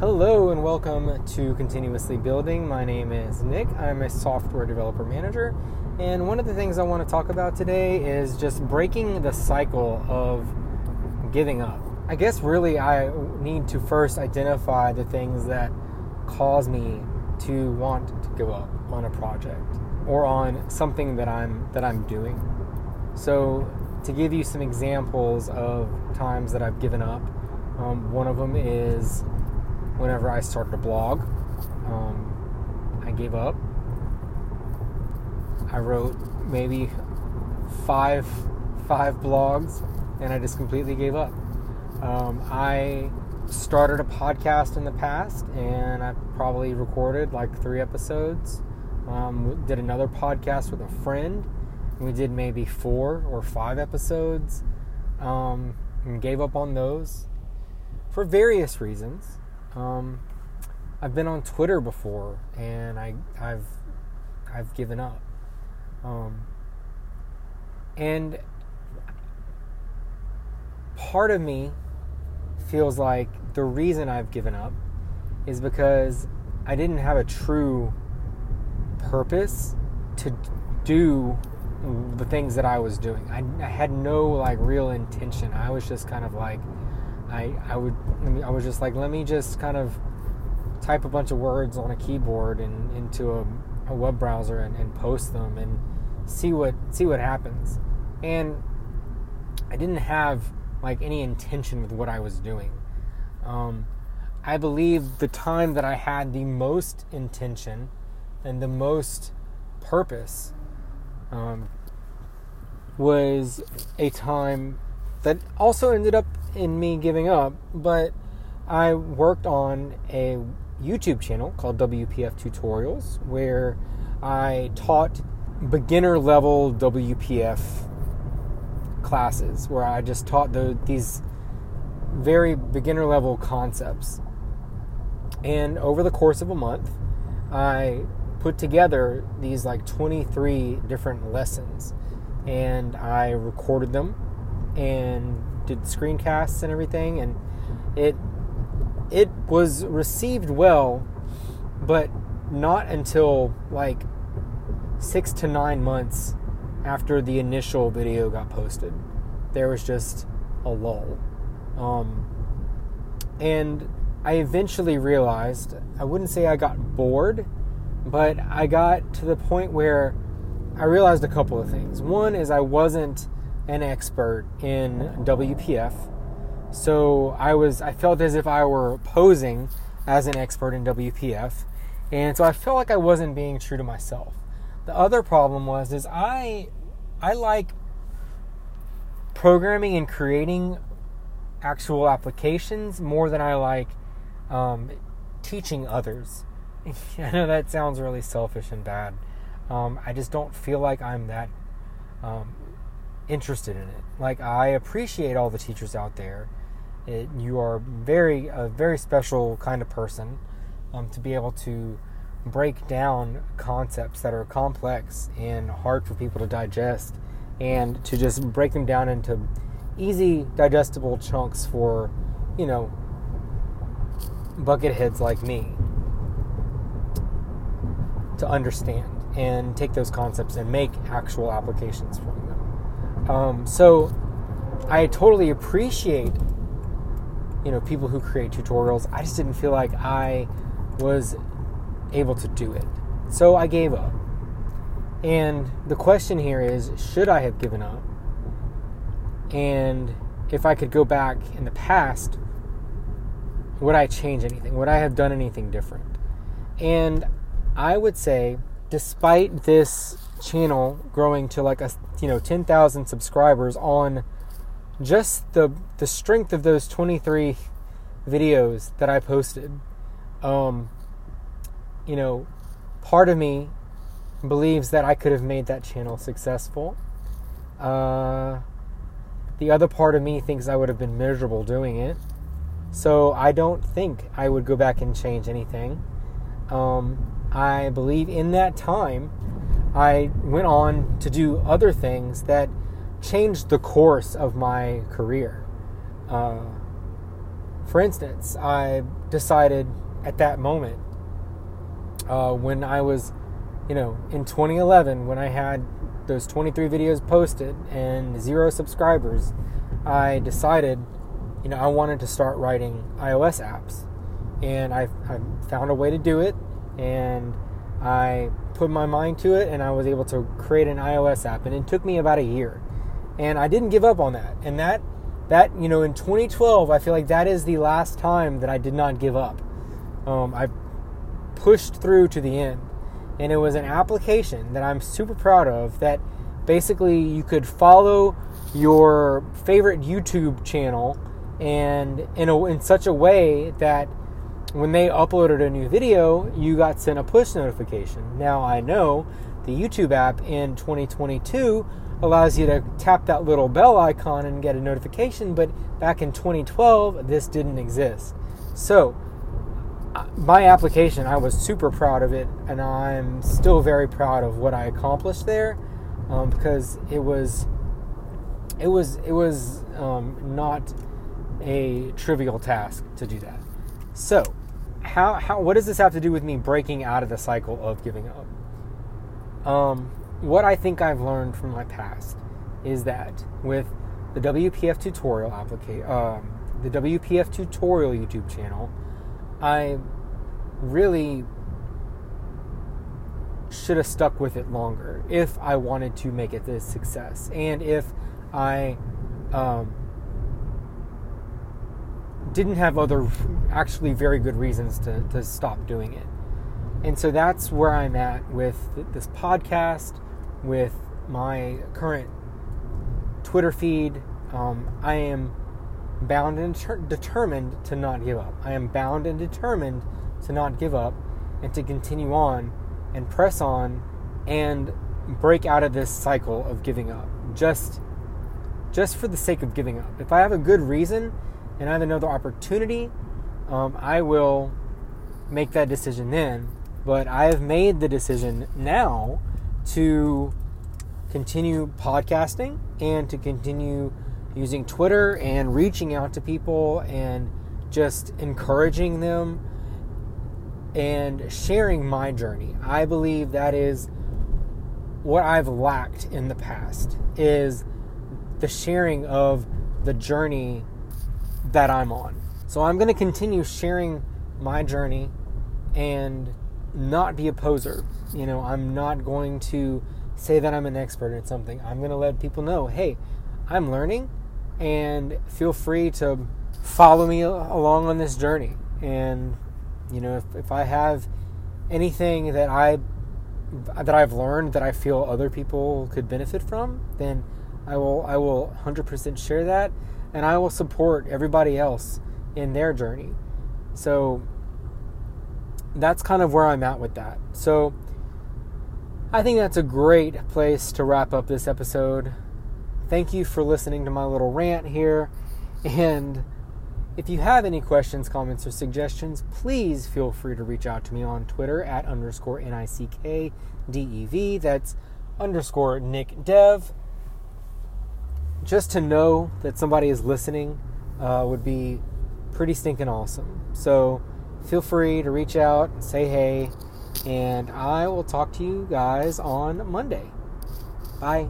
Hello and welcome to Continuously Building. My name is Nick. I'm a software developer manager. And one of the things I want to talk about today is just breaking the cycle of giving up. I guess really I need to first identify the things that cause me to want to give up on a project or on something that I'm that I'm doing. So to give you some examples of times that I've given up, um, one of them is whenever I started a blog. Um, I gave up. I wrote maybe five five blogs, and I just completely gave up. Um, I started a podcast in the past, and I probably recorded like three episodes. Um, did another podcast with a friend. We did maybe four or five episodes, um, and gave up on those for various reasons. Um, I've been on Twitter before, and I, I've I've given up. Um, and part of me feels like the reason I've given up is because I didn't have a true purpose to do the things that I was doing. I, I had no like real intention. I was just kind of like I I would I was just like let me just kind of type a bunch of words on a keyboard and into a, a web browser and, and post them and see what see what happens. And I didn't have like any intention with what I was doing. Um, I believe the time that I had the most intention and the most purpose um, was a time that also ended up in me giving up, but I worked on a YouTube channel called WPF Tutorials where I taught beginner level WPF classes where I just taught the, these very beginner level concepts. And over the course of a month, I put together these like 23 different lessons and I recorded them and did screencasts and everything and it it was received well but not until like 6 to 9 months after the initial video got posted there was just a lull um, and I eventually realized I wouldn't say I got bored but I got to the point where I realized a couple of things. One is I wasn't an expert in WPF, so I was I felt as if I were posing as an expert in WPF, and so I felt like I wasn't being true to myself. The other problem was is I I like programming and creating actual applications more than I like um, teaching others. I know that sounds really selfish and bad. Um, I just don't feel like I'm that um, interested in it. Like I appreciate all the teachers out there. It, you are very a very special kind of person um, to be able to break down concepts that are complex and hard for people to digest, and to just break them down into easy digestible chunks for you know bucket heads like me to understand and take those concepts and make actual applications from them. Um, so I totally appreciate you know people who create tutorials. I just didn't feel like I was able to do it. So I gave up. And the question here is should I have given up? And if I could go back in the past, would I change anything? Would I have done anything different? And I would say, despite this channel growing to like a you know 10,000 subscribers on just the the strength of those 23 videos that I posted, um, you know, part of me believes that I could have made that channel successful. Uh, the other part of me thinks I would have been miserable doing it. So I don't think I would go back and change anything. Um, I believe in that time, I went on to do other things that changed the course of my career. Uh, for instance, I decided at that moment uh, when I was, you know, in 2011, when I had those 23 videos posted and zero subscribers, I decided, you know, I wanted to start writing iOS apps. And I, I found a way to do it, and I put my mind to it, and I was able to create an iOS app. And it took me about a year. And I didn't give up on that. And that, that you know, in 2012, I feel like that is the last time that I did not give up. Um, I pushed through to the end. And it was an application that I'm super proud of that basically you could follow your favorite YouTube channel and in, a, in such a way that when they uploaded a new video, you got sent a push notification. Now I know the YouTube app in 2022 allows you to tap that little bell icon and get a notification, but back in 2012, this didn't exist. So, my application, I was super proud of it, and I'm still very proud of what I accomplished there, um, because it was, it was, it was um, not a trivial task to do that. So, how, how, what does this have to do with me breaking out of the cycle of giving up? Um, what I think I've learned from my past is that with the WPF tutorial application, um, the WPF tutorial YouTube channel, I really should have stuck with it longer if I wanted to make it a success and if I um, didn't have other actually very good reasons to, to stop doing it. And so that's where I'm at with this podcast, with my current Twitter feed. Um, I am bound and ter- determined to not give up. I am bound and determined to not give up and to continue on and press on and break out of this cycle of giving up just just for the sake of giving up. If I have a good reason and I have another opportunity, um, I will make that decision then. But I have made the decision now to continue podcasting and to continue using Twitter and reaching out to people and just encouraging them and sharing my journey. I believe that is what I've lacked in the past is the sharing of the journey that I'm on. So I'm going to continue sharing my journey and not be a poser. You know, I'm not going to say that I'm an expert at something. I'm going to let people know, "Hey, I'm learning and feel free to follow me along on this journey. And you know, if, if I have anything that I that I've learned that I feel other people could benefit from, then I will I will 100% share that and I will support everybody else in their journey. So that's kind of where I'm at with that. So I think that's a great place to wrap up this episode. Thank you for listening to my little rant here. And if you have any questions, comments, or suggestions, please feel free to reach out to me on Twitter at underscore N I C K D E V. That's underscore Nick Dev. Just to know that somebody is listening uh, would be pretty stinking awesome. So feel free to reach out and say hey, and I will talk to you guys on Monday. Bye.